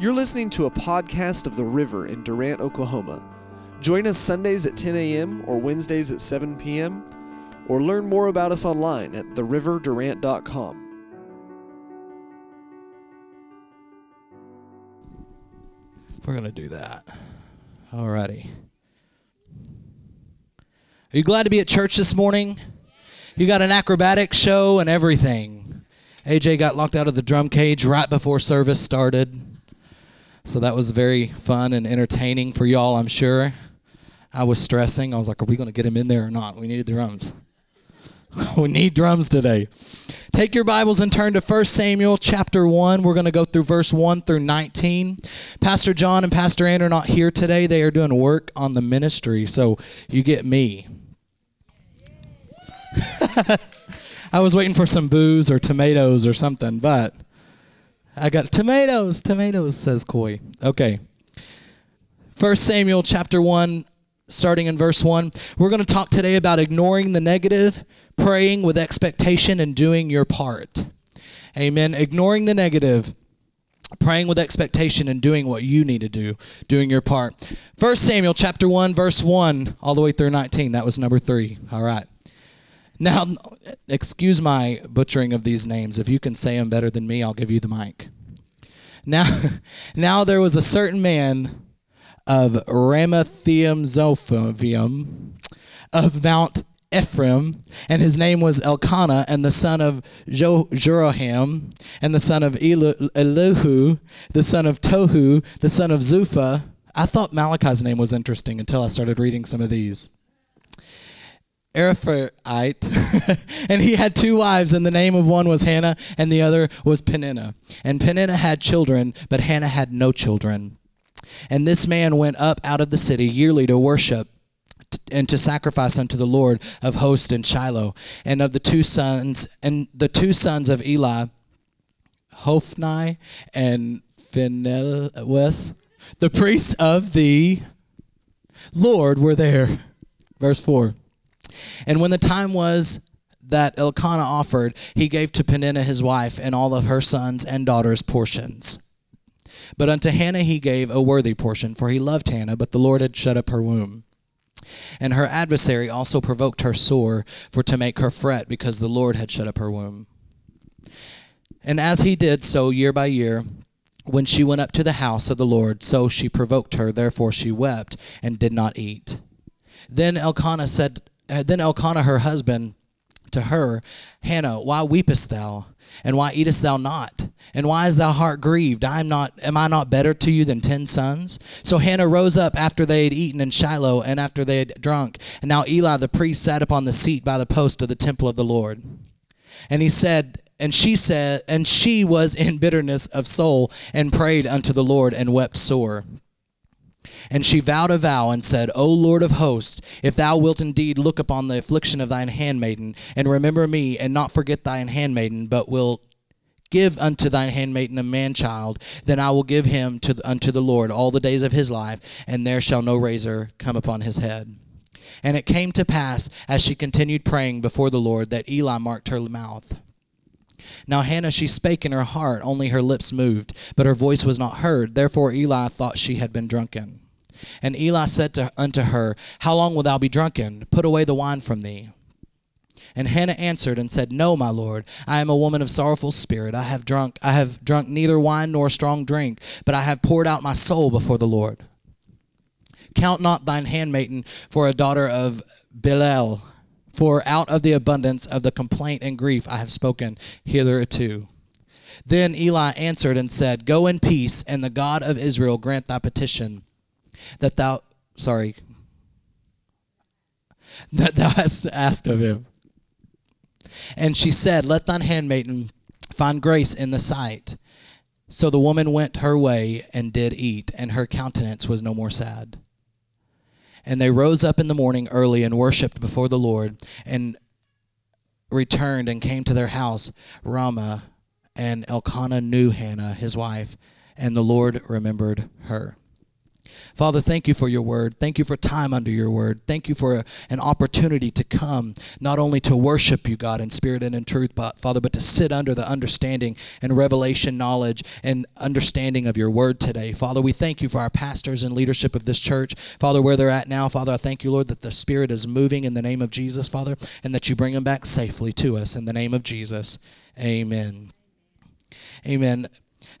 You're listening to a podcast of The River in Durant, Oklahoma. Join us Sundays at 10 a.m. or Wednesdays at 7 p.m. or learn more about us online at theriverdurant.com. We're going to do that. Alrighty. Are you glad to be at church this morning? You got an acrobatic show and everything. AJ got locked out of the drum cage right before service started. So that was very fun and entertaining for y'all, I'm sure. I was stressing. I was like, are we going to get him in there or not? We needed drums. we need drums today. Take your Bibles and turn to 1 Samuel chapter 1. We're going to go through verse 1 through 19. Pastor John and Pastor Ann are not here today. They are doing work on the ministry, so you get me. I was waiting for some booze or tomatoes or something, but I got tomatoes, tomatoes, says Coy. Okay. 1 Samuel chapter 1, starting in verse 1. We're going to talk today about ignoring the negative, praying with expectation, and doing your part. Amen. Ignoring the negative, praying with expectation, and doing what you need to do, doing your part. 1 Samuel chapter 1, verse 1, all the way through 19. That was number 3. All right. Now, excuse my butchering of these names. If you can say them better than me, I'll give you the mic. Now, now there was a certain man of Ramathaim Zophium of Mount Ephraim, and his name was Elkanah, and the son of jo- and the son of Elihu, the son of Tohu, the son of Zupha. I thought Malachi's name was interesting until I started reading some of these. Ephraite, and he had two wives, and the name of one was Hannah, and the other was Peninnah. And Peninnah had children, but Hannah had no children. And this man went up out of the city yearly to worship and to sacrifice unto the Lord of hosts in Shiloh. And of the two sons, and the two sons of Eli, Hophni and Phinehas, the priests of the Lord, were there. Verse 4. And when the time was that Elkanah offered, he gave to Peninnah his wife and all of her sons and daughters portions. But unto Hannah he gave a worthy portion, for he loved Hannah, but the Lord had shut up her womb. And her adversary also provoked her sore, for to make her fret, because the Lord had shut up her womb. And as he did so year by year, when she went up to the house of the Lord, so she provoked her, therefore she wept and did not eat. Then Elkanah said Uh, then Elkanah her husband to her, Hannah, why weepest thou? And why eatest thou not? And why is thy heart grieved? I am not am I not better to you than ten sons? So Hannah rose up after they had eaten in Shiloh and after they had drunk. And now Eli the priest sat upon the seat by the post of the temple of the Lord. And he said, and she said, and she was in bitterness of soul and prayed unto the Lord and wept sore. And she vowed a vow and said, O Lord of hosts, if thou wilt indeed look upon the affliction of thine handmaiden, and remember me, and not forget thine handmaiden, but will give unto thine handmaiden a man child, then I will give him to, unto the Lord all the days of his life, and there shall no razor come upon his head. And it came to pass, as she continued praying before the Lord, that Eli marked her mouth. Now Hannah she spake in her heart, only her lips moved, but her voice was not heard. Therefore Eli thought she had been drunken. And Eli said to, unto her, How long wilt thou be drunken? Put away the wine from thee. And Hannah answered and said, No, my lord, I am a woman of sorrowful spirit. I have drunk, I have drunk neither wine nor strong drink, but I have poured out my soul before the Lord. Count not thine handmaiden for a daughter of Belial, for out of the abundance of the complaint and grief I have spoken hitherto. Then Eli answered and said, Go in peace, and the God of Israel grant thy petition that thou, sorry, that thou hast asked of him. And she said, Let thine handmaiden find grace in the sight. So the woman went her way and did eat, and her countenance was no more sad. And they rose up in the morning early and worshipped before the Lord, and returned and came to their house, Ramah, and Elkanah knew Hannah, his wife, and the Lord remembered her. Father, thank you for your word. Thank you for time under your word. Thank you for a, an opportunity to come, not only to worship you, God, in spirit and in truth, but Father, but to sit under the understanding and revelation knowledge and understanding of your word today. Father, we thank you for our pastors and leadership of this church. Father, where they're at now, Father, I thank you, Lord, that the Spirit is moving in the name of Jesus, Father, and that you bring them back safely to us in the name of Jesus. Amen. Amen.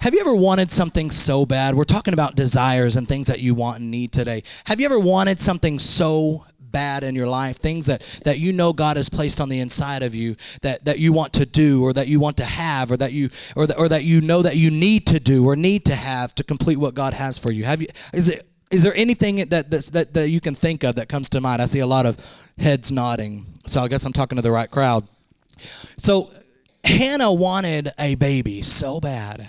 Have you ever wanted something so bad? We're talking about desires and things that you want and need today. Have you ever wanted something so bad in your life, things that, that you know God has placed on the inside of you that, that you want to do or that you want to have or that you or, that, or that you know that you need to do or need to have to complete what God has for you? Have you is it is there anything that, that that you can think of that comes to mind? I see a lot of heads nodding. So I guess I'm talking to the right crowd. So Hannah wanted a baby so bad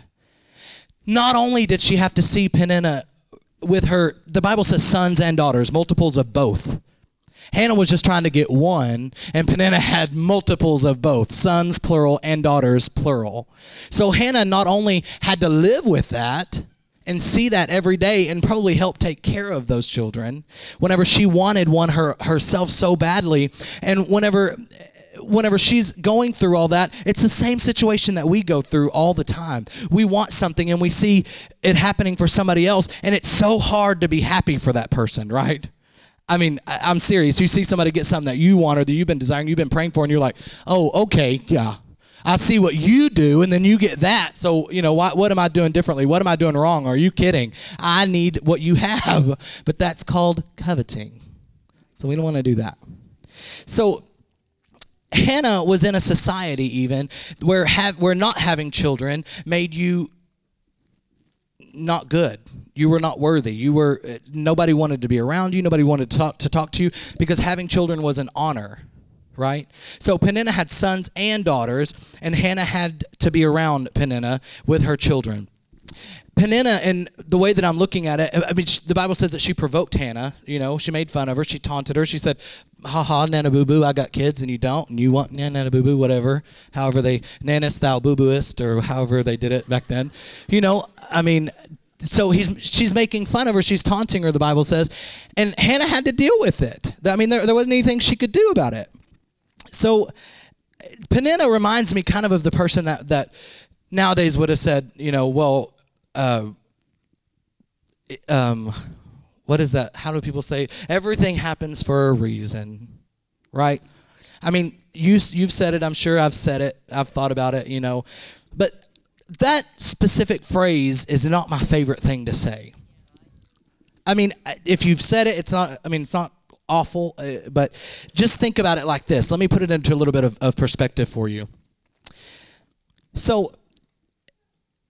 not only did she have to see Peninnah with her, the Bible says sons and daughters, multiples of both. Hannah was just trying to get one, and Peninnah had multiples of both sons, plural, and daughters, plural. So Hannah not only had to live with that and see that every day and probably help take care of those children whenever she wanted one her, herself so badly, and whenever whenever she's going through all that, it's the same situation that we go through all the time. We want something and we see it happening for somebody else, and it's so hard to be happy for that person, right? I mean, I'm serious. You see somebody get something that you want or that you've been desiring, you've been praying for, and you're like, oh, okay, yeah. I see what you do, and then you get that. So, you know, what, what am I doing differently? What am I doing wrong? Are you kidding? I need what you have. But that's called coveting. So, we don't want to do that. So, Hannah was in a society even where have, where not having children made you not good. You were not worthy. You were uh, nobody wanted to be around you. Nobody wanted to talk, to talk to you because having children was an honor, right? So Peninnah had sons and daughters, and Hannah had to be around Peninnah with her children. Peninnah, and the way that I'm looking at it, I mean, the Bible says that she provoked Hannah. You know, she made fun of her. She taunted her. She said, "Ha ha, nana boo boo, I got kids and you don't, and you want nana boo boo, whatever. However they nanis thou boo booist, or however they did it back then. You know, I mean." So he's she's making fun of her. She's taunting her. The Bible says, and Hannah had to deal with it. I mean, there, there wasn't anything she could do about it. So Peninnah reminds me kind of of the person that that nowadays would have said, you know, well, uh, um, what is that? How do people say everything happens for a reason, right? I mean, you you've said it. I'm sure I've said it. I've thought about it. You know, but that specific phrase is not my favorite thing to say. I mean, if you've said it, it's not. I mean, it's not awful, uh, but just think about it like this. Let me put it into a little bit of, of perspective for you. So,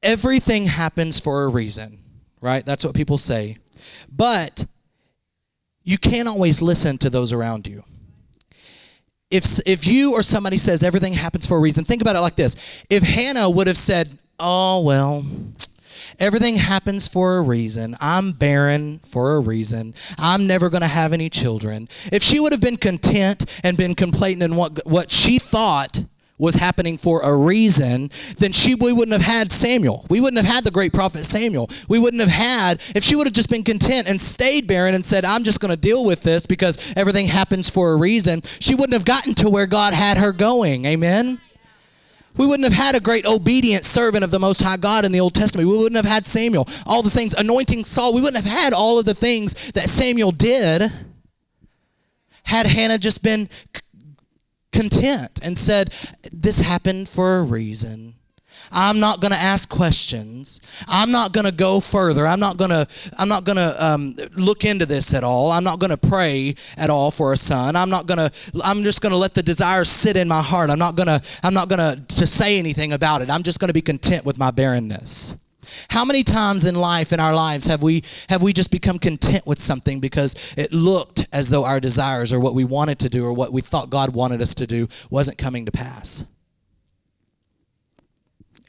everything happens for a reason, right? That's what people say. But you can't always listen to those around you. If, if you or somebody says everything happens for a reason, think about it like this. If Hannah would have said, Oh, well, Everything happens for a reason. I'm barren for a reason. I'm never going to have any children. If she would have been content and been complacent in what, what she thought was happening for a reason, then she we wouldn't have had Samuel. We wouldn't have had the great prophet Samuel. We wouldn't have had if she would have just been content and stayed barren and said, "I'm just going to deal with this because everything happens for a reason." She wouldn't have gotten to where God had her going. Amen. We wouldn't have had a great obedient servant of the Most High God in the Old Testament. We wouldn't have had Samuel. All the things, anointing Saul. We wouldn't have had all of the things that Samuel did had Hannah just been content and said, This happened for a reason. I'm not going to ask questions. I'm not going to go further. I'm not going to. I'm not going to um, look into this at all. I'm not going to pray at all for a son. I'm not going to. I'm just going to let the desires sit in my heart. I'm not going to. I'm not going to to say anything about it. I'm just going to be content with my barrenness. How many times in life, in our lives, have we have we just become content with something because it looked as though our desires or what we wanted to do or what we thought God wanted us to do wasn't coming to pass?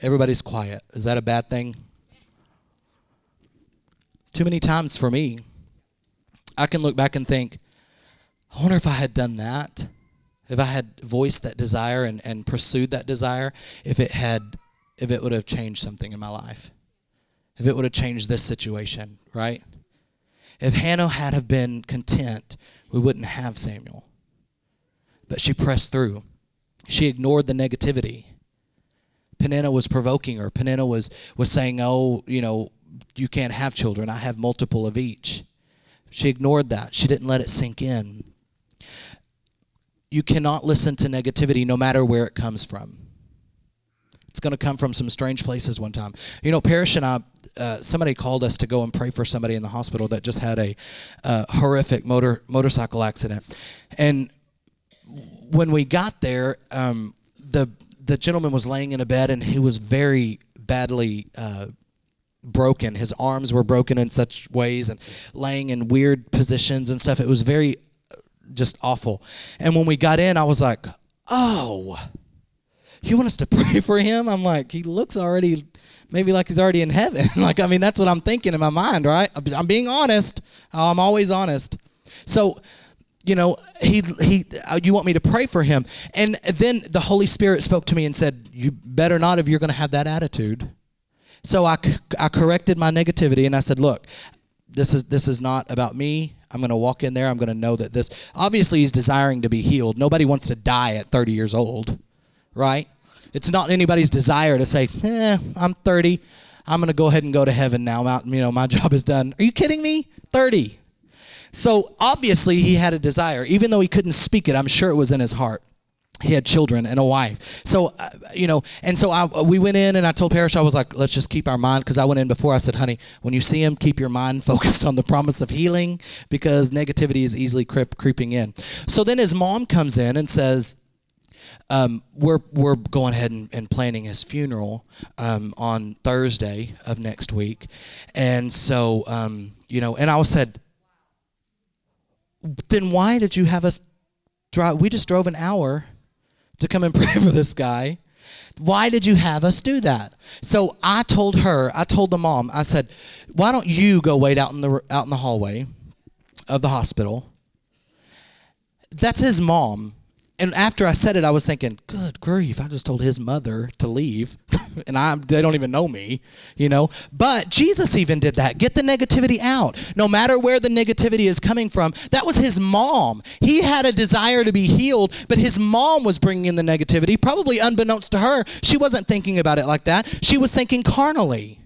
Everybody's quiet. Is that a bad thing? Too many times for me, I can look back and think, I wonder if I had done that, if I had voiced that desire and, and pursued that desire, if it had if it would have changed something in my life if it would have changed this situation, right? If Hannah had have been content, we wouldn't have Samuel. But she pressed through. She ignored the negativity. Peninnah was provoking her. Peninnah was was saying, "Oh, you know, you can't have children. I have multiple of each." She ignored that. She didn't let it sink in. You cannot listen to negativity no matter where it comes from. It's going to come from some strange places one time. You know, Parrish and I, uh, somebody called us to go and pray for somebody in the hospital that just had a uh, horrific motor motorcycle accident. And when we got there, um, the the gentleman was laying in a bed and he was very badly uh, broken. His arms were broken in such ways and laying in weird positions and stuff. It was very uh, just awful. And when we got in, I was like, oh, you want us to pray for him? I'm like, he looks already maybe like he's already in heaven. like, I mean, that's what I'm thinking in my mind, right? I'm being honest. I'm always honest. So, you know, he he uh, you want me to pray for him. And then the Holy Spirit spoke to me and said, "You better not if you're going to have that attitude." So I, I corrected my negativity and I said, "Look, this is this is not about me. I'm going to walk in there. I'm going to know that this obviously he's desiring to be healed. Nobody wants to die at 30 years old, right? It's not anybody's desire to say, "Eh, I'm 30. I'm going to go ahead and go to heaven now. Out, you know, my job is done." Are you kidding me? 30. So obviously he had a desire, even though he couldn't speak it. I'm sure it was in his heart. He had children and a wife. So, uh, you know, and so I, we went in and I told Parrish, I was like, let's just keep our mind, because I went in before. I said, honey, when you see him, keep your mind focused on the promise of healing because negativity is easily creep, creeping in. So then his mom comes in and says, um, we're we're going ahead and, and planning his funeral um, on Thursday of next week, and so um, you know, and I said, then why did you have us drive? We just drove an hour to come and pray for this guy. Why did you have us do that? So I told her, I told the mom, I said, why don't you go wait out in the out in the hallway of the hospital? That's his mom and after I said it, I was thinking, good grief, I just told his mother to leave, and I they don't even know me, you know. But Jesus even did that. Get the negativity out. No matter where the negativity is coming from, that was his mom. He had a desire to be healed, but his mom was bringing in the negativity, probably unbeknownst to her. She wasn't thinking about it like that. She was thinking carnally.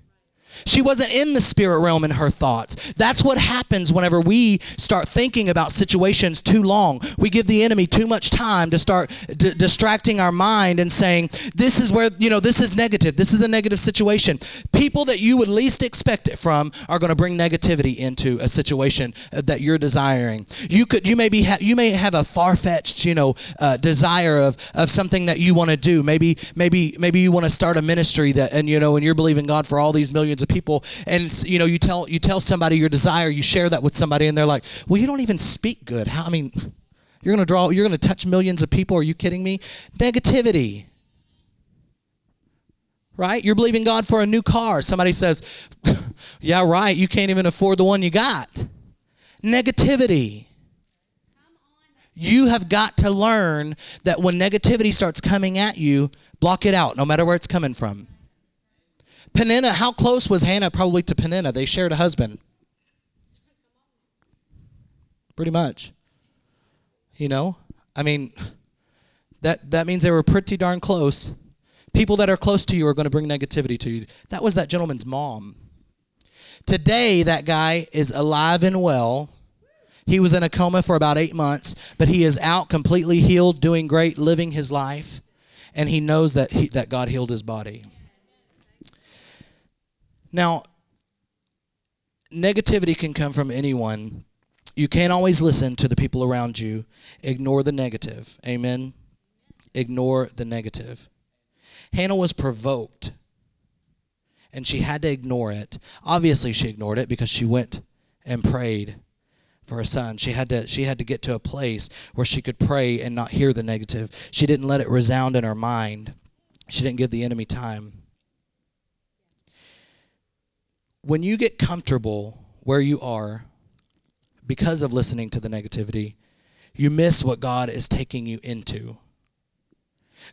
She wasn't in the spirit realm in her thoughts. That's what happens whenever we start thinking about situations too long. We give the enemy too much time to start d- distracting our mind and saying, This is where, you know, this is negative. This is a negative situation. People that you would least expect it from are going to bring negativity into a situation uh, that you're desiring. You could, you may be, ha- you may have a far fetched, you know, uh, desire of, of something that you want to do. Maybe, maybe, maybe you want to start a ministry that, and, you know, and you're believing God for all these millions of of people. And you know you tell you tell somebody your desire you share that with somebody and they're like well you don't even speak good. How i mean you're going to draw you're going to touch millions of people. Are you kidding me? Negativity. Right? You're believing god for a new car. Somebody says yeah right. You can't even afford the one you got. Negativity. You have got to learn that when negativity starts coming at you block it out no matter where it's coming from Peninnah, how close was Hannah probably to Peninnah? They shared a husband. Pretty much. You know? I mean, that, that means they were pretty darn close. People that are close to you are going to bring negativity to you. That was that gentleman's mom. Today, that guy is alive and well. He was in a coma for about eight months, but he is out completely healed, doing great, living his life, and he knows that, he, that God healed his body. Now, negativity can come from anyone. You can't always listen to the people around you. Ignore the negative. Amen. Ignore the negative. Hannah was provoked and she had to ignore it. Obviously, she ignored it because she went and prayed for her son. She had to she had to get to a place where she could pray and not hear the negative. She didn't let it resound in her mind. She didn't give the enemy time when you get comfortable where you are because of listening to the negativity, you miss what God is taking you into.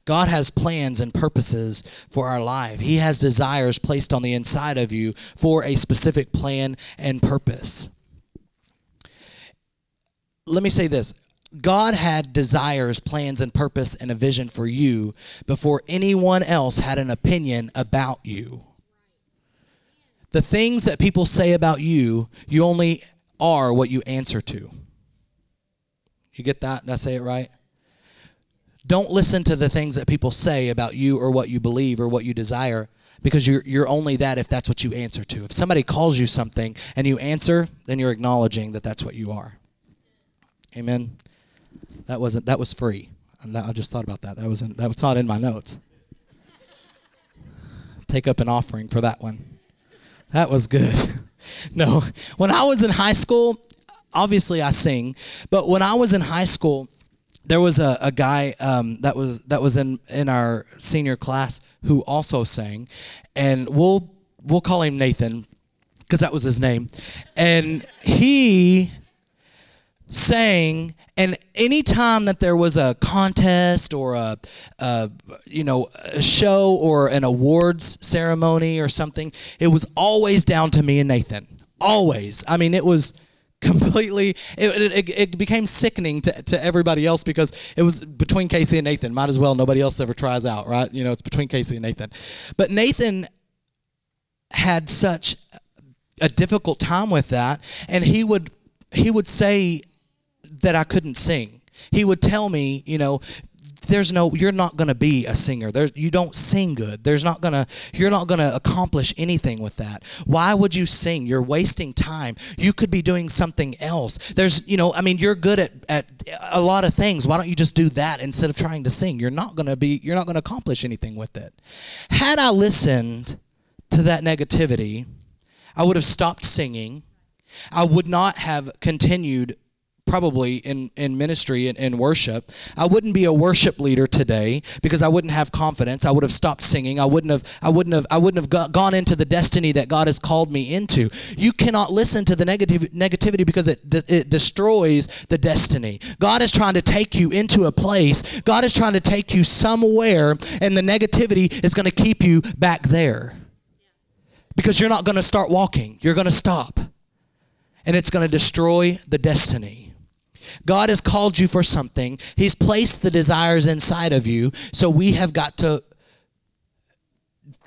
God has plans and purposes for our life. He has desires placed on the inside of you for a specific plan and purpose. let me say this God had desires, plans, and purpose and a vision for you before anyone else had an opinion about you. The things that people say about you, you only are what you answer to. You get that? Did I say it right? Don't listen to the things that people say about you or what you believe or what you desire because you're, you're only that if that's what you answer to. If somebody calls you something and you answer, then you're acknowledging that that's what you are. Amen. That wasn't that was free. I just thought about that. That wasn't that was not in my notes. Take up an offering for that one. That was good. no, when I was in high school, obviously I sing, but when I was in high school, there was a, a guy um, that was that was in in our senior class who also sang, and we'll we'll call him Nathan because that was his name, and he sang and anytime that there was a contest or a, a, you know a show or an awards ceremony or something it was always down to me and nathan. Always. I mean it was completely it, it, it, became sickening to, to everybody else because it was between casey and nathan. Might as well. Nobody else ever tries out right? You know it's between casey and nathan. But nathan had such a difficult time with that and he would he would say that I couldn't sing. He would tell me, you know, there's no you're not going to be a singer. There's you don't sing good. There's not going to you're not going to accomplish anything with that. Why would you sing? You're wasting time. You could be doing something else. There's you know i mean you're good at at a lot of things. Why don't you just do that instead of trying to sing? You're not going to be you're not going to accomplish anything with it. Had i listened to that negativity i would have stopped singing. I would not have continued probably in, in ministry and in worship. I wouldn't be a worship leader today because I wouldn't have confidence. I would have stopped singing. I wouldn't have I wouldn't have I wouldn't have gone into the destiny that God has called me into. You cannot listen to the negative negativity because it it destroys the destiny. God is trying to take you into a place. God is trying to take you somewhere and the negativity is going to keep you back there. Because you're not going to start walking. You're going to stop. And it's going to destroy the destiny. God has called you for something. He's placed the desires inside of you. So we have got to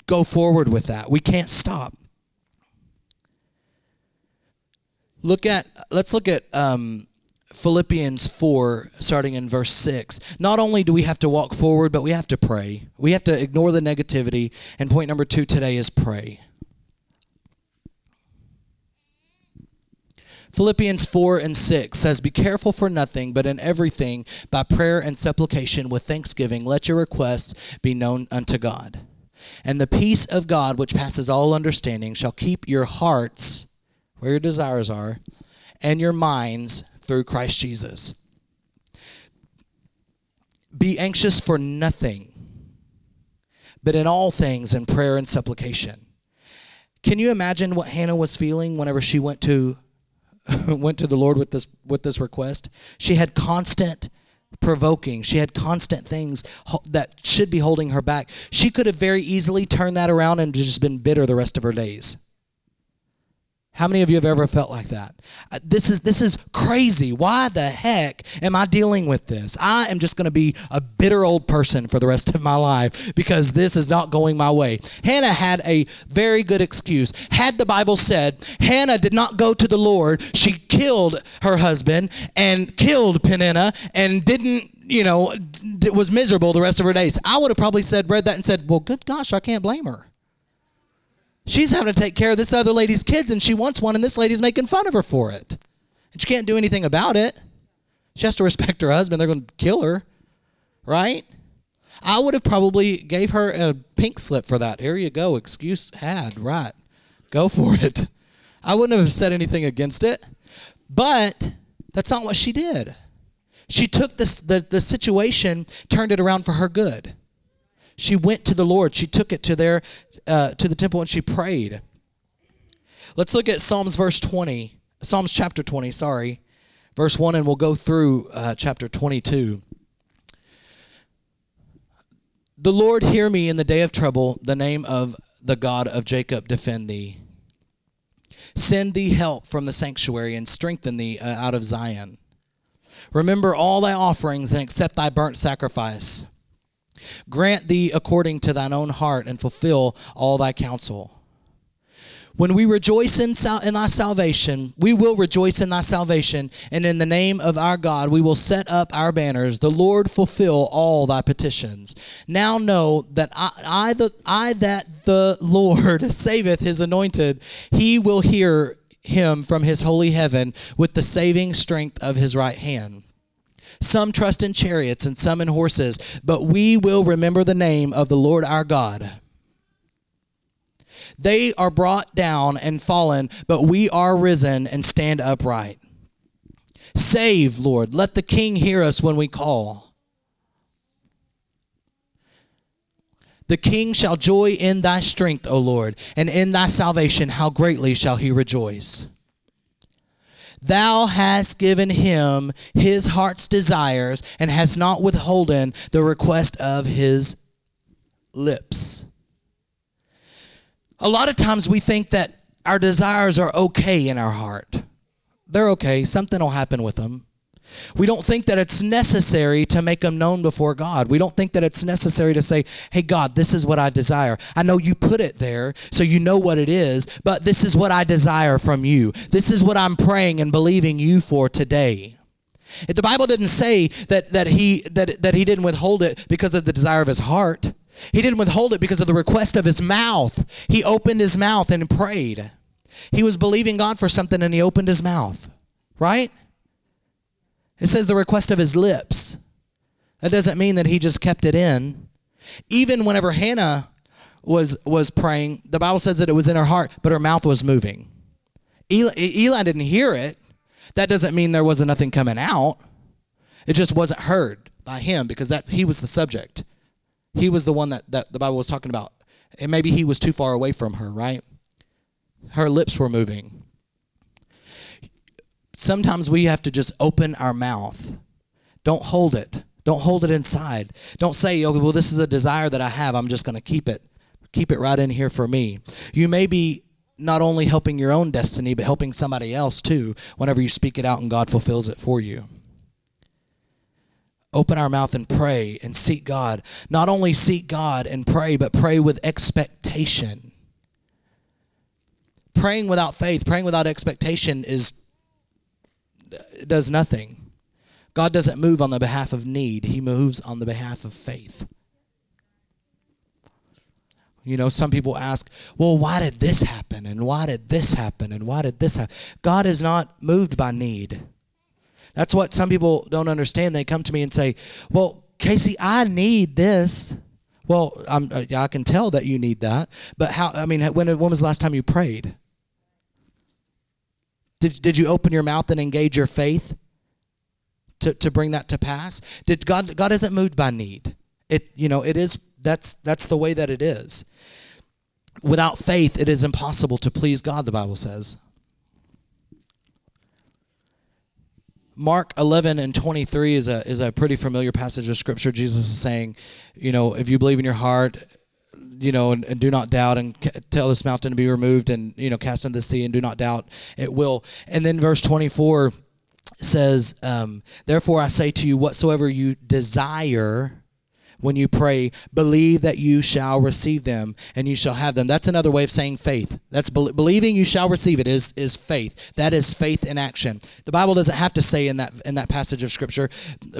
go forward with that. We can't stop. Look at let's look at um, Philippians 4, starting in verse 6. Not only do we have to walk forward, but we have to pray. We have to ignore the negativity. And point number two today is pray. Philippians 4 and 6 says, Be careful for nothing, but in everything, by prayer and supplication with thanksgiving, let your requests be known unto God. And the peace of God, which passes all understanding, shall keep your hearts where your desires are, and your minds through Christ Jesus. Be anxious for nothing, but in all things in prayer and supplication. Can you imagine what Hannah was feeling whenever she went to went to the Lord with this with this request. She had constant provoking. She had constant things that should be holding her back. She could have very easily turned that around and just been bitter the rest of her days. How many of you have ever felt like that? Uh, this is this is crazy. Why the heck am I dealing with this? I am just going to be a bitter old person for the rest of my life because this is not going my way. Hannah had a very good excuse. Had the Bible said Hannah did not go to the Lord, she killed her husband and killed Peninnah and didn't you know, was miserable the rest of her days. I would have probably said, read that and said, well, good gosh, I can't blame her. She's having to take care of this other lady's kids and she wants one and this lady's making fun of her for it. And she can't do anything about it. She has to respect her husband. They're going to kill her. Right? I would have probably gave her a pink slip for that. Here you go. Excuse had. Right. Go for it. I wouldn't have said anything against it. But that's not what she did. She took this the, the situation, turned it around for her good. She went to the Lord. She took it to their uh, to the temple and she prayed. Let's look at Psalms verse 20. Psalms chapter 20, sorry. Verse 1 and we'll go through uh, chapter 22. The Lord hear me in the day of trouble, the name of the God of Jacob defend thee. Send thee help from the sanctuary and strengthen thee uh, out of Zion. Remember all thy offerings and accept thy burnt sacrifice. Grant thee according to thine own heart and fulfill all thy counsel. When we rejoice in, sal- in thy salvation, we will rejoice in thy salvation, and in the name of our God we will set up our banners. The Lord fulfill all thy petitions. Now know that I, I, the, I that the Lord saveth his anointed, he will hear him from his holy heaven with the saving strength of his right hand. Some trust in chariots and some in horses, but we will remember the name of the Lord our God. They are brought down and fallen, but we are risen and stand upright. Save, Lord. Let the King hear us when we call. The king shall joy in thy strength, O Lord, and in thy salvation how greatly shall he rejoice. Thou hast given him his heart's desires, and hast not withholden the request of his lips. A lot of times we think that our desires are okay in our heart. They're okay, something will happen with them. We don't think that it's necessary to make them known before God. We don't think that it's necessary to say, hey, God, this is what I desire. I know you put it there so you know what it is, but this is what I desire from you. This is what I'm praying and believing you for today. If the Bible didn't say that, that, he, that, that he didn't withhold it because of the desire of his heart, he didn't withhold it because of the request of his mouth. He opened his mouth and prayed. He was believing God for something and he opened his mouth, right? It says the request of his lips. That doesn't mean that he just kept it in. Even whenever Hannah was was praying, the Bible says that it was in her heart, but her mouth was moving. Eli, Eli didn't hear it. That doesn't mean there wasn't nothing coming out. It just wasn't heard by him because that he was the subject. He was the one that, that the Bible was talking about. And maybe he was too far away from her, right? Her lips were moving sometimes we have to just open our mouth. Don't hold it. Don't hold it inside. Don't say, "Oh, well, this is a desire that I have. I'm just going to keep it. Keep it right in here for me." You may be not only helping your own destiny, but helping somebody else too whenever you speak it out and God fulfills it for you. Open our mouth and pray and seek God. Not only seek God and pray, but pray with expectation. Praying without faith, praying without expectation is does nothing. God doesn't move on the behalf of need, He moves on the behalf of faith. You know, some people ask, well, why did this happen? And why did this happen? And why did this happen? God is not moved by need. That's what some people don't understand. They come to me and say, well, Casey, I need this. Well, I'm, uh, I can tell that you need that. But how, I mean, when, when was the last time you prayed? Did, did you open your mouth and engage your faith to, to bring that to pass? Did God God isn't moved by need. It you know, it is that's that's the way that it is. Without faith, it is impossible to please God, the Bible says. Mark 11 and 23 is a, is a pretty familiar passage of scripture. Jesus is saying, you know, if you believe in your heart you know, and, and do not doubt, and tell this mountain to be removed, and you know, cast into the sea, and do not doubt, it will. And then verse twenty four says, um, "Therefore I say to you, whatsoever you desire." When you pray, believe that you shall receive them and you shall have them. That's another way of saying faith. That's be- believing you shall receive it is is faith. That is faith in action. The Bible doesn't have to say in that in that passage of scripture,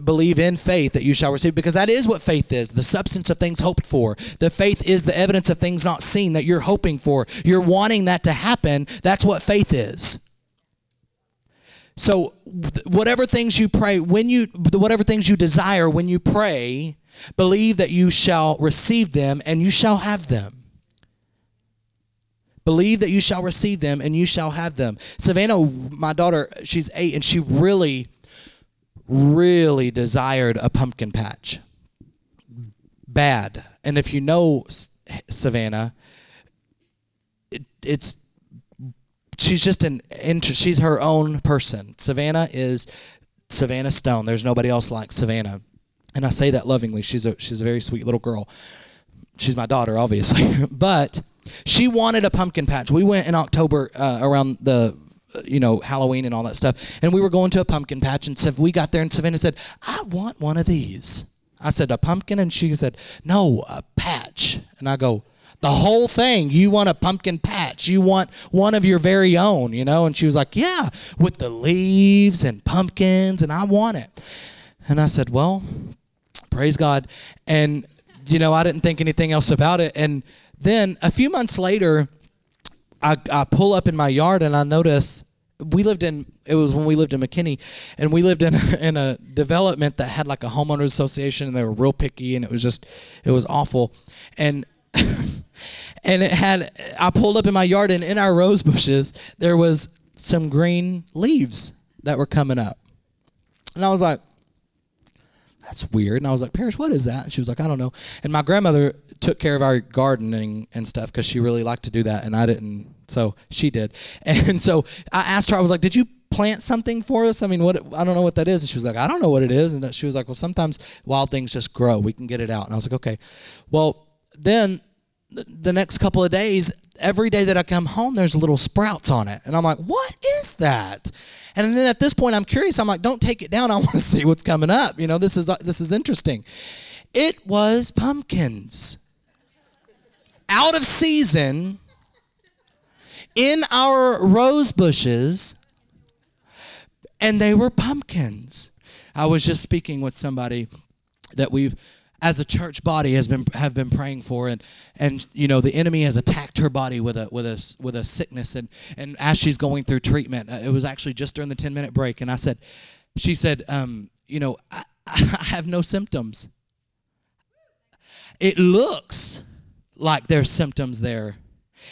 believe in faith that you shall receive because that is what faith is, the substance of things hoped for. The faith is the evidence of things not seen that you're hoping for. You're wanting that to happen. That's what faith is. So whatever things you pray, when you whatever things you desire when you pray, Believe that you shall receive them and you shall have them. Believe that you shall receive them and you shall have them. Savannah, my daughter, she's eight and she really, really desired a pumpkin patch. Bad. And if you know Savannah, it, it's she's just an interest. She's her own person. Savannah is Savannah Stone. There's nobody else like Savannah and I say that lovingly. She's a she's a very sweet little girl. She's my daughter, obviously, but she wanted a pumpkin patch. We went in October uh, around the you know, Halloween and all that stuff. And we were going to a pumpkin patch, and so we got there, and Savannah said, "I want one of these." I said, "A pumpkin," and she said, "No, a patch." And I go, "The whole thing? You want a pumpkin patch? You want one of your very own?" You know? And she was like, "Yeah, with the leaves and pumpkins, and I want it." And I said, "Well, praise God." And you know, I didn't think anything else about it. And then a few months later, I, I pull up in my yard and I notice we lived in it was when we lived in McKinney and we lived in in a development that had like a homeowners association and they were real picky and it was just it was awful and and it had I pulled up in my yard and in our rose bushes there was some green leaves that were coming up and I was like that's weird. And I was like, Parrish, what is that? And she was like, I don't know. And my grandmother took care of our gardening and stuff because she really liked to do that, and I didn't. So she did. And so I asked her, I was like, Did you plant something for us? I mean, what I don't know what that is. And she was like, I don't know what it is. And she was like, Well, sometimes wild things just grow. We can get it out. And I was like, Okay. Well, then the next couple of days, every day that I come home, there's little sprouts on it. And I'm like, What is that? And then at this point, I'm curious. I'm like, don't take it down. I want to see what's coming up. You know, this is this is interesting. It was pumpkins, out of season, in our rose bushes, and they were pumpkins. I was just speaking with somebody that we've as a church body has been have been praying for. And and you know the enemy has attacked her body with a with a with a sickness. And and as she's going through treatment uh, it was actually just during the 10 minute break. And I said she said um, you know I, I have no symptoms. It looks like there's symptoms there.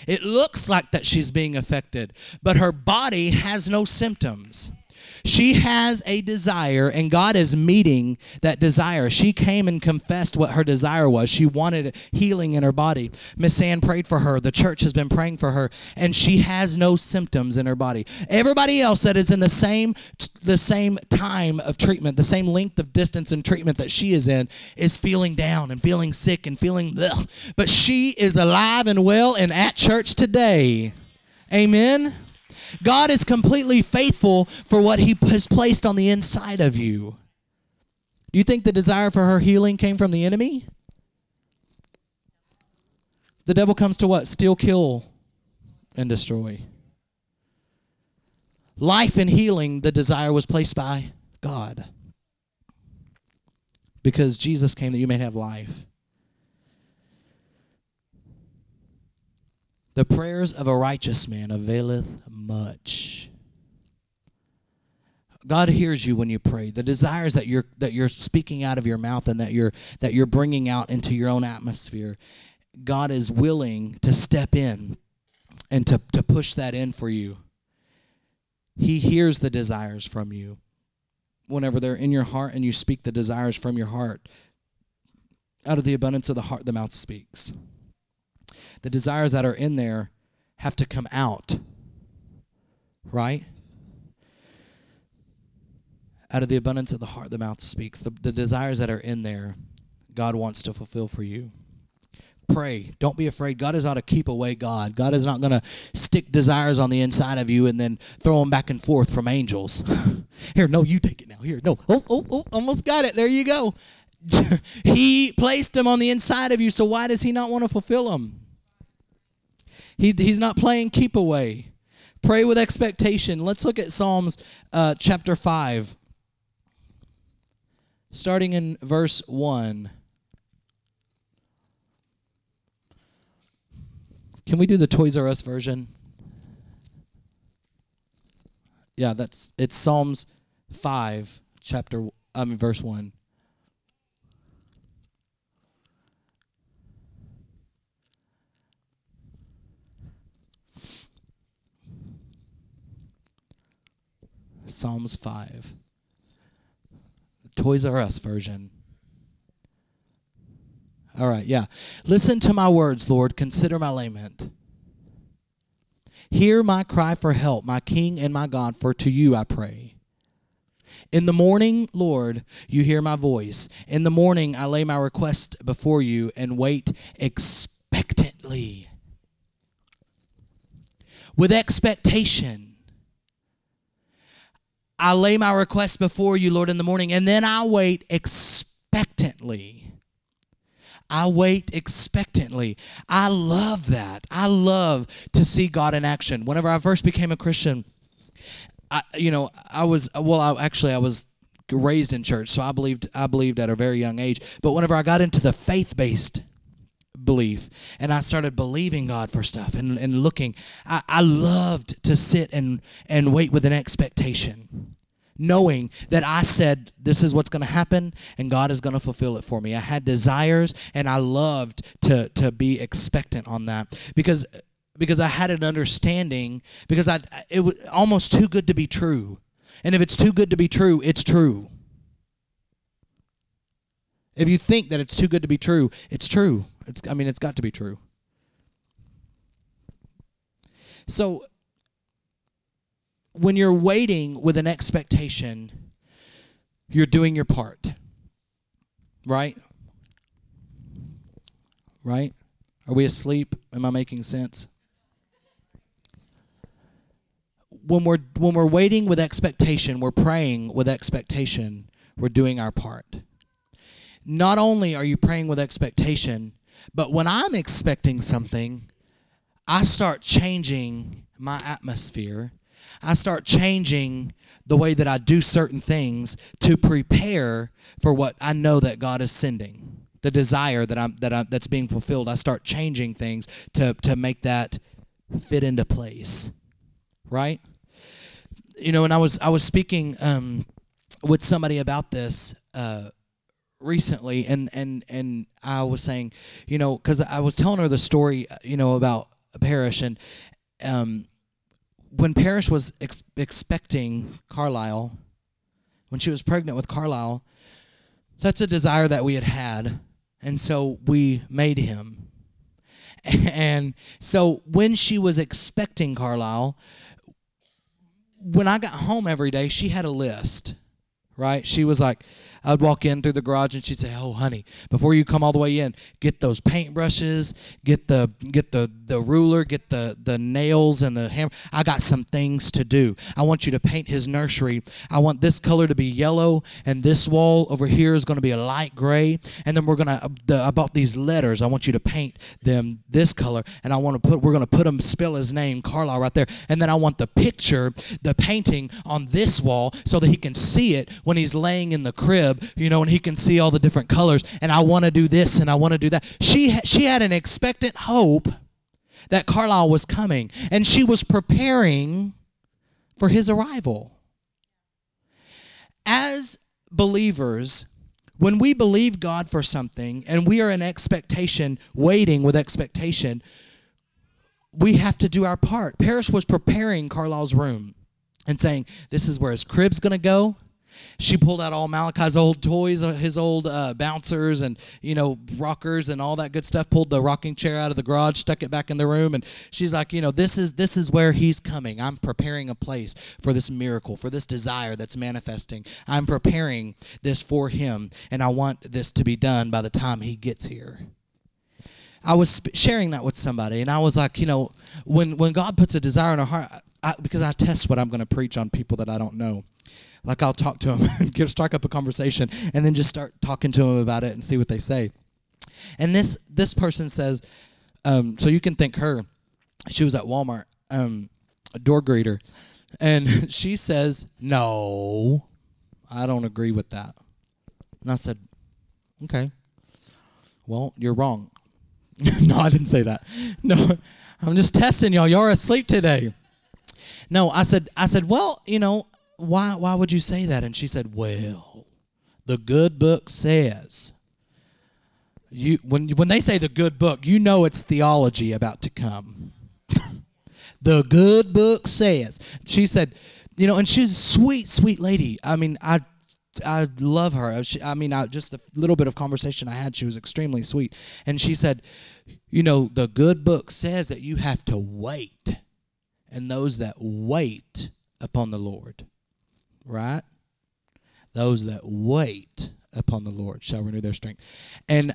It looks like that she's being affected but her body has no symptoms she has a desire, and God is meeting that desire. She came and confessed what her desire was. She wanted healing in her body. Miss Ann prayed for her. The church has been praying for her, and she has no symptoms in her body. Everybody else that is in the same the same time of treatment, the same length of distance and treatment that she is in, is feeling down and feeling sick and feeling ugh. But she is alive and well and at church today. Amen. God is completely faithful for what He has placed on the inside of you. Do you think the desire for her healing came from the enemy? The devil comes to what? Steal, kill, and destroy. Life and healing, the desire was placed by God. Because Jesus came that you may have life. The prayers of a righteous man availeth much. God hears you when you pray. The desires that you're that you're speaking out of your mouth and that you're that you're bringing out into your own atmosphere. God is willing to step in and to, to push that in for you. He hears the desires from you. Whenever they're in your heart and you speak the desires from your heart, out of the abundance of the heart, the mouth speaks the desires that are in there have to come out. Right? Out of the abundance of the heart, the mouth speaks. The, the desires that are in there, God wants to fulfill for you. Pray. Don't be afraid. God is not a keep away God. God is not going to stick desires on the inside of you and then throw them back and forth from angels. Here, no, you take it now. Here, no. Oh, oh, oh, almost got it. There you go. he placed them on the inside of you, so why does He not want to fulfill them? He, he's not playing keep away. Pray with expectation. Let's look at Psalms uh, chapter 5, starting in verse 1. Can we do the Toys R Us version? Yeah, that's it's Psalms 5, chapter I mean verse 1. Psalms 5. The Toys R Us version. All right, yeah. Listen to my words, Lord. Consider my lament. Hear my cry for help, my King and my God, for to you I pray. In the morning, Lord, you hear my voice. In the morning, I lay my request before you and wait expectantly. With expectation I lay my request before you, Lord, in the morning, and then I wait expectantly. I wait expectantly. I love that. I love to see God in action. Whenever I first became a Christian, I, you know, I was well. I actually I was raised in church, so I believed I believed at a very young age. But whenever I got into the faith based belief and I started believing God for stuff and, and looking, I, I loved to sit and and wait with an expectation knowing that I said this is what's going to happen and God is going to fulfill it for me. I had desires and I loved to to be expectant on that because because I had an understanding because I it was almost too good to be true. And if it's too good to be true, it's true. If you think that it's too good to be true, it's true. It's I mean it's got to be true. So when you're waiting with an expectation, you're doing your part. Right? Right? Are we asleep? Am I making sense? When we're when we're waiting with expectation, we're praying with expectation, we're doing our part. Not only are you praying with expectation, but when I'm expecting something, I start changing my atmosphere I start changing the way that I do certain things to prepare for what I know that God is sending. The desire that I'm that I'm that's being fulfilled. I start changing things to to make that fit into place. Right? You know, and I was I was speaking um, with somebody about this uh, recently and and and I was saying, you know, cuz I was telling her the story, you know, about a Parish and um when Parish was ex- expecting Carlisle, when she was pregnant with Carlisle, that's a desire that we had had. And so we made him. And so when she was expecting Carlisle, when I got home every day, she had a list, right? She was like, I'd walk in through the garage and she'd say, "Oh, honey, before you come all the way in, get those paintbrushes, get the get the the ruler, get the the nails and the hammer. I got some things to do. I want you to paint his nursery. I want this color to be yellow, and this wall over here is going to be a light gray. And then we're gonna the, I bought these letters. I want you to paint them this color, and I want to put we're going to put them spell his name Carlisle right there. And then I want the picture, the painting on this wall, so that he can see it when he's laying in the crib you know, and he can see all the different colors. And I want to do this and I want to do that. She she had an expectant hope that Carlisle was coming, and she was preparing for his arrival. As believers, when we believe God for something and we are in expectation, waiting with expectation, we have to do our part. Parish was preparing Carlisle's room and saying, This is where his crib's going to go. She pulled out all Malachi's old toys, uh, his old uh, bouncers and you know rockers and all that good stuff. Pulled the rocking chair out of the garage, stuck it back in the room, and she's like, you know, this is this is where he's coming. I'm preparing a place for this miracle, for this desire that's manifesting. I'm preparing this for him, and I want this to be done by the time he gets here. I was sharing that with somebody, and I was like, you know, when when God puts a desire in our heart, I, because I test what I'm going to preach on people that I don't know. Like I'll talk to them and get up a conversation and then just start talking to them about it and see what they say. And this this person says, um, so you can thank her. She was at Walmart, um, a door greeter, and she says, "No, I don't agree with that." And I said, "Okay, well, you're wrong." no, I didn't say that. No, I'm just testing y'all. Y'all are asleep today. No, I said, I said, well, you know, why why would you say that? And she said, Well, the good book says. You when when they say the good book, you know it's theology about to come. the good book says. She said, you know, and she's a sweet, sweet lady. I mean, I I love her. She, I mean, I, just the little bit of conversation I had, she was extremely sweet. And she said, You know, the good book says that you have to wait. And those that wait upon the Lord right? Those that wait upon the Lord shall renew their strength. And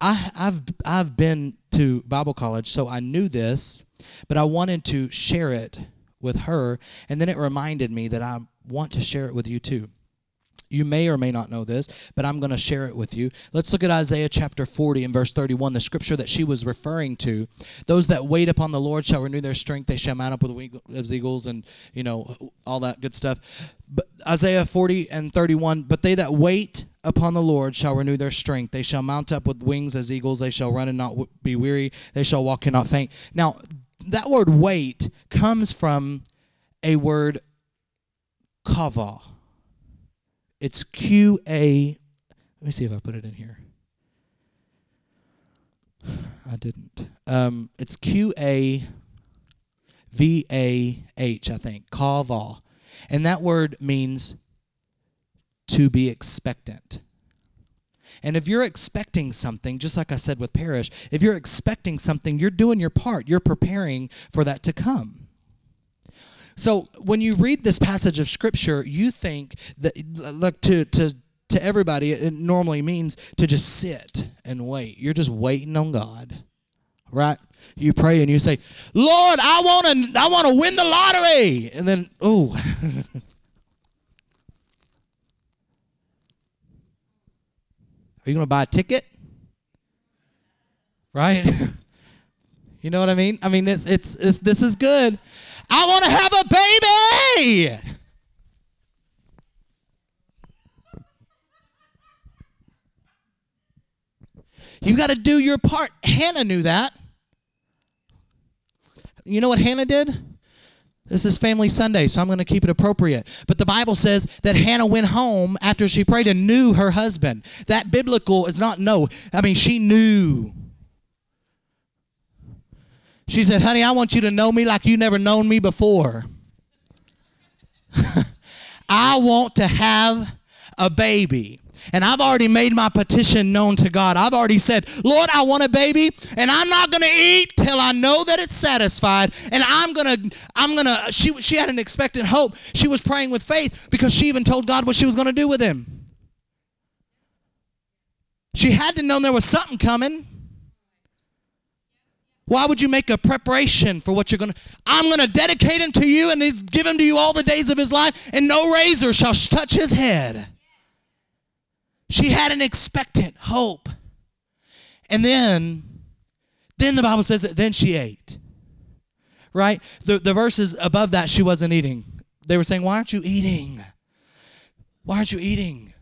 I, I've I've been to Bible college, so I knew this, but I wanted to share it with her, and then it reminded me that I want to share it with you too. You may or may not know this, but I'm going to share it with you. Let's look at Isaiah chapter 40 and verse 31, the scripture that she was referring to. Those that wait upon the Lord shall renew their strength. They shall mount up with wings as eagles and, you know, all that good stuff. But Isaiah 40 and 31, but they that wait upon the Lord shall renew their strength. They shall mount up with wings as eagles. They shall run and not be weary. They shall walk and not faint. Now, that word wait comes from a word kava it's Q A. Let me see if I put it in here. I didn't. Um, it's Q A V A H, I think. Kava. And that word means to be expectant. And if you're expecting something, just like I said with Parish, if you're expecting something, you're doing your part. You're preparing for that to come. So when you read this passage of scripture, you think that look to to to everybody it normally means to just sit and wait. You're just waiting on God. Right? You pray and you say, "Lord, I want to I want to win the lottery." And then, "Oh, Are you going to buy a ticket? Right? you know what I mean? I mean, it's, it's, it's, this is good. I want to have a baby. You got to do your part. Hannah knew that. You know what Hannah did? This is Family Sunday, so I'm going to keep it appropriate. But the Bible says that Hannah went home after she prayed and knew her husband. That biblical is not no. I mean, she knew. She said, Honey, I want you to know me like you never known me before. I want to have a baby. And I've already made my petition known to God. I've already said, Lord, I want a baby, and I'm not going to eat till I know that it's satisfied. And I'm going to, I'm going to, she, she had an expectant hope. She was praying with faith because she even told God what she was going to do with him. She had to know there was something coming. Why would you make a preparation for what you're going to? I'm going to dedicate him to you and give him to you all the days of his life, and no razor shall touch his head. She had an expectant hope. And then, then the Bible says that then she ate. Right? The, the verses above that, she wasn't eating. They were saying, Why aren't you eating? Why aren't you eating?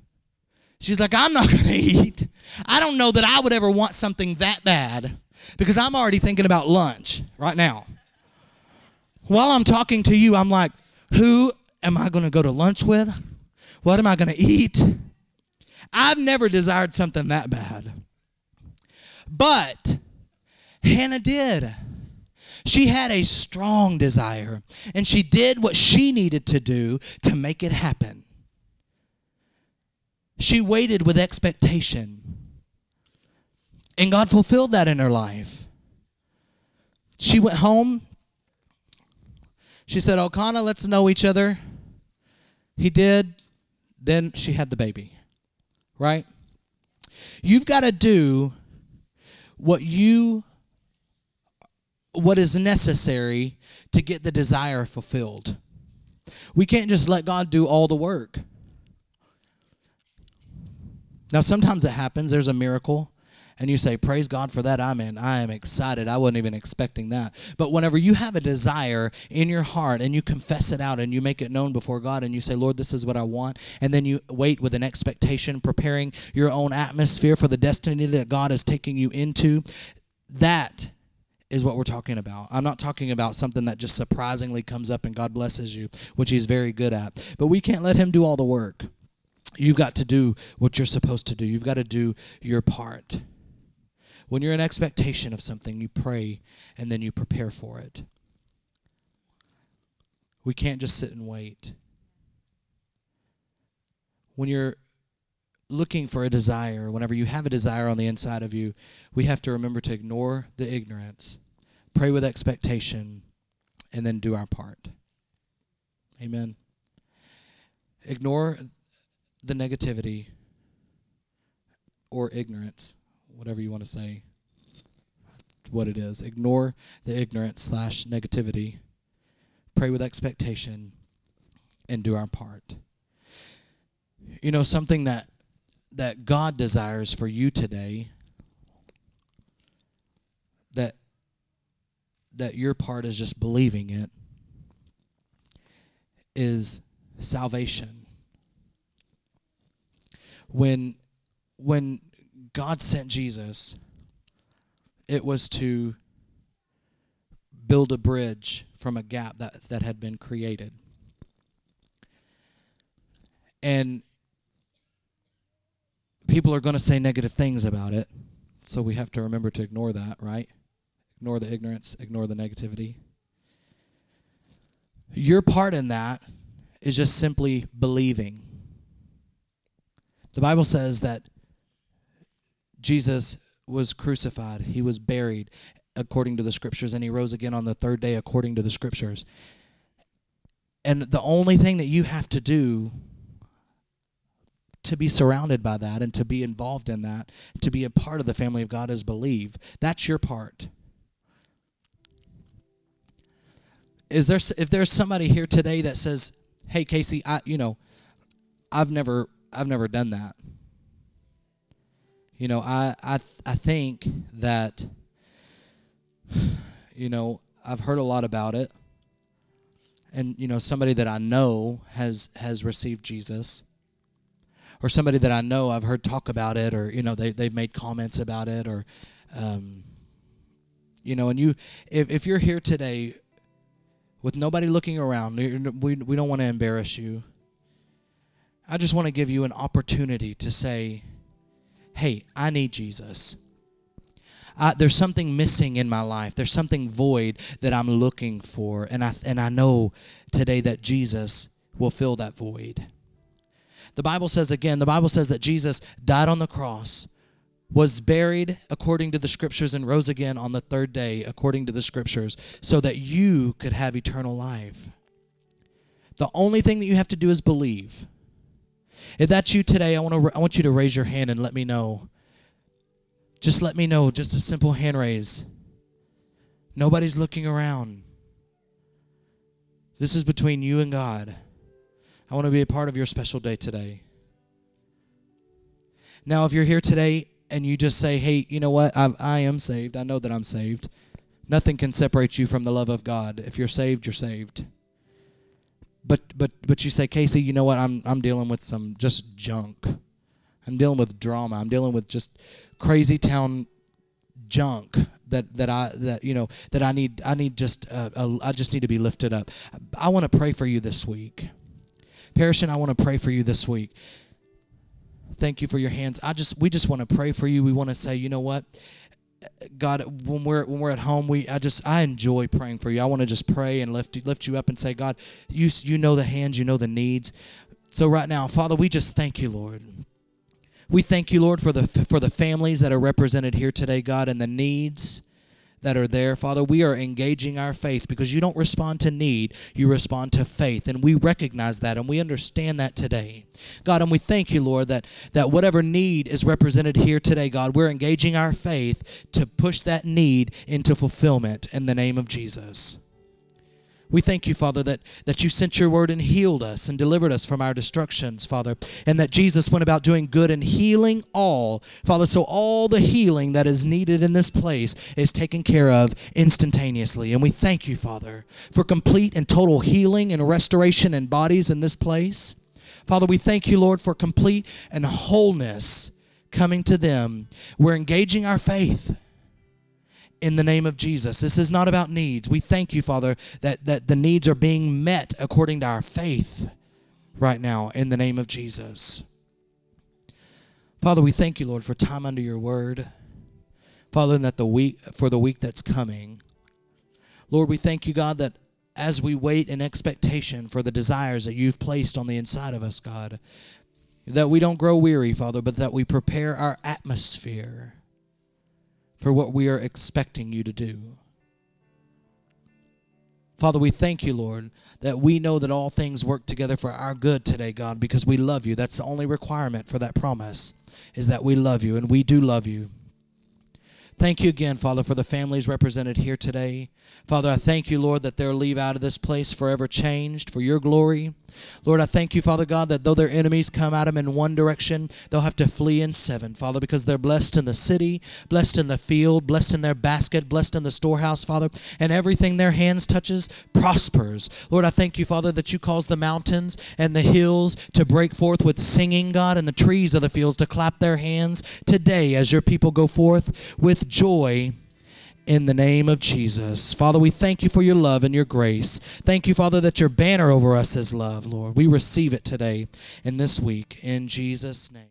She's like, I'm not going to eat. I don't know that I would ever want something that bad because I'm already thinking about lunch right now. While I'm talking to you, I'm like, who am I going to go to lunch with? What am I going to eat? I've never desired something that bad. But Hannah did. She had a strong desire, and she did what she needed to do to make it happen. She waited with expectation. And God fulfilled that in her life. She went home. She said, Elkanah, let's know each other. He did. Then she had the baby. Right? You've got to do what you what is necessary to get the desire fulfilled. We can't just let God do all the work. Now, sometimes it happens, there's a miracle, and you say, Praise God for that, I'm in. I am excited. I wasn't even expecting that. But whenever you have a desire in your heart and you confess it out and you make it known before God and you say, Lord, this is what I want, and then you wait with an expectation, preparing your own atmosphere for the destiny that God is taking you into, that is what we're talking about. I'm not talking about something that just surprisingly comes up and God blesses you, which He's very good at. But we can't let Him do all the work. You've got to do what you're supposed to do, you've got to do your part. When you're in expectation of something, you pray and then you prepare for it. We can't just sit and wait. When you're looking for a desire, whenever you have a desire on the inside of you, we have to remember to ignore the ignorance, pray with expectation, and then do our part. Amen. Ignore the negativity or ignorance whatever you want to say, what it is. Ignore the ignorance slash negativity. pray with expectation and do our part. You know, something that that God desires for you today that that your part is just believing it is salvation. When when God sent Jesus, it was to build a bridge from a gap that, that had been created. And people are going to say negative things about it, so we have to remember to ignore that, right? Ignore the ignorance, ignore the negativity. Your part in that is just simply believing. The Bible says that Jesus was crucified, he was buried according to the scriptures, and he rose again on the third day according to the scriptures. And the only thing that you have to do to be surrounded by that and to be involved in that, to be a part of the family of God is believe. That's your part. Is there if there's somebody here today that says, "Hey Casey, I you know, I've never I've never done that." You know, I I I think that you know, I've heard a lot about it. And you know, somebody that I know has has received Jesus or somebody that I know I've heard talk about it, or you know they they've made comments about it, or um, you know, and you if if you're here today with nobody looking around, we we don't want to embarrass you. I just want to give you an opportunity to say, "Hey, I need Jesus." There's something missing in my life. There's something void that I'm looking for, and I and I know today that Jesus will fill that void. The Bible says again, the Bible says that Jesus died on the cross, was buried according to the scriptures, and rose again on the third day according to the scriptures, so that you could have eternal life. The only thing that you have to do is believe. If that's you today, I want to I want you to raise your hand and let me know. Just let me know, just a simple hand raise. Nobody's looking around. This is between you and God. I want to be a part of your special day today. Now, if you're here today and you just say, hey, you know what? I, I am saved. I know that I'm saved. Nothing can separate you from the love of God. If you're saved, you're saved. But but you say, Casey, you know what? I'm I'm dealing with some just junk. I'm dealing with drama. I'm dealing with just crazy town junk that that I that you know that I need I need just uh, uh, I just need to be lifted up. I want to pray for you this week. Parishon, I want to pray for you this week. Thank you for your hands. I just we just want to pray for you. We want to say, you know what? God, when we're when we're at home, we I just I enjoy praying for you. I want to just pray and lift lift you up and say, God, you you know the hands, you know the needs. So right now, Father, we just thank you, Lord. We thank you, Lord, for the for the families that are represented here today, God, and the needs that are there. Father, we are engaging our faith because you don't respond to need, you respond to faith. And we recognize that and we understand that today. God, and we thank you, Lord, that, that whatever need is represented here today, God, we're engaging our faith to push that need into fulfillment in the name of Jesus. We thank you, Father, that, that you sent your word and healed us and delivered us from our destructions, Father, and that Jesus went about doing good and healing all. Father, so all the healing that is needed in this place is taken care of instantaneously. And we thank you, Father, for complete and total healing and restoration in bodies in this place. Father, we thank you, Lord, for complete and wholeness coming to them. We're engaging our faith in the name of Jesus. This is not about needs. We thank you, Father, that, that the needs are being met according to our faith right now in the name of Jesus. Father, we thank you, Lord, for time under your word. Father, that the week for the week that's coming. Lord, we thank you, God, that as we wait in expectation for the desires that you've placed on the inside of us, God, that we don't grow weary, Father, but that we prepare our atmosphere for what we are expecting you to do. Father, we thank you, Lord, that we know that all things work together for our good today, God, because we love you. That's the only requirement for that promise, is that we love you, and we do love you. Thank you again, Father, for the families represented here today. Father, I thank you, Lord, that they'll leave out of this place forever changed for your glory. Lord, I thank you, Father God, that though their enemies come at them in one direction, they'll have to flee in seven, Father, because they're blessed in the city, blessed in the field, blessed in their basket, blessed in the storehouse, Father, and everything their hands touches prospers. Lord, I thank you, Father, that you cause the mountains and the hills to break forth with singing, God, and the trees of the fields to clap their hands today as your people go forth with joy in the name of Jesus. Father, we thank you for your love and your grace. Thank you, Father, that your banner over us is love, Lord. We receive it today and this week in Jesus' name.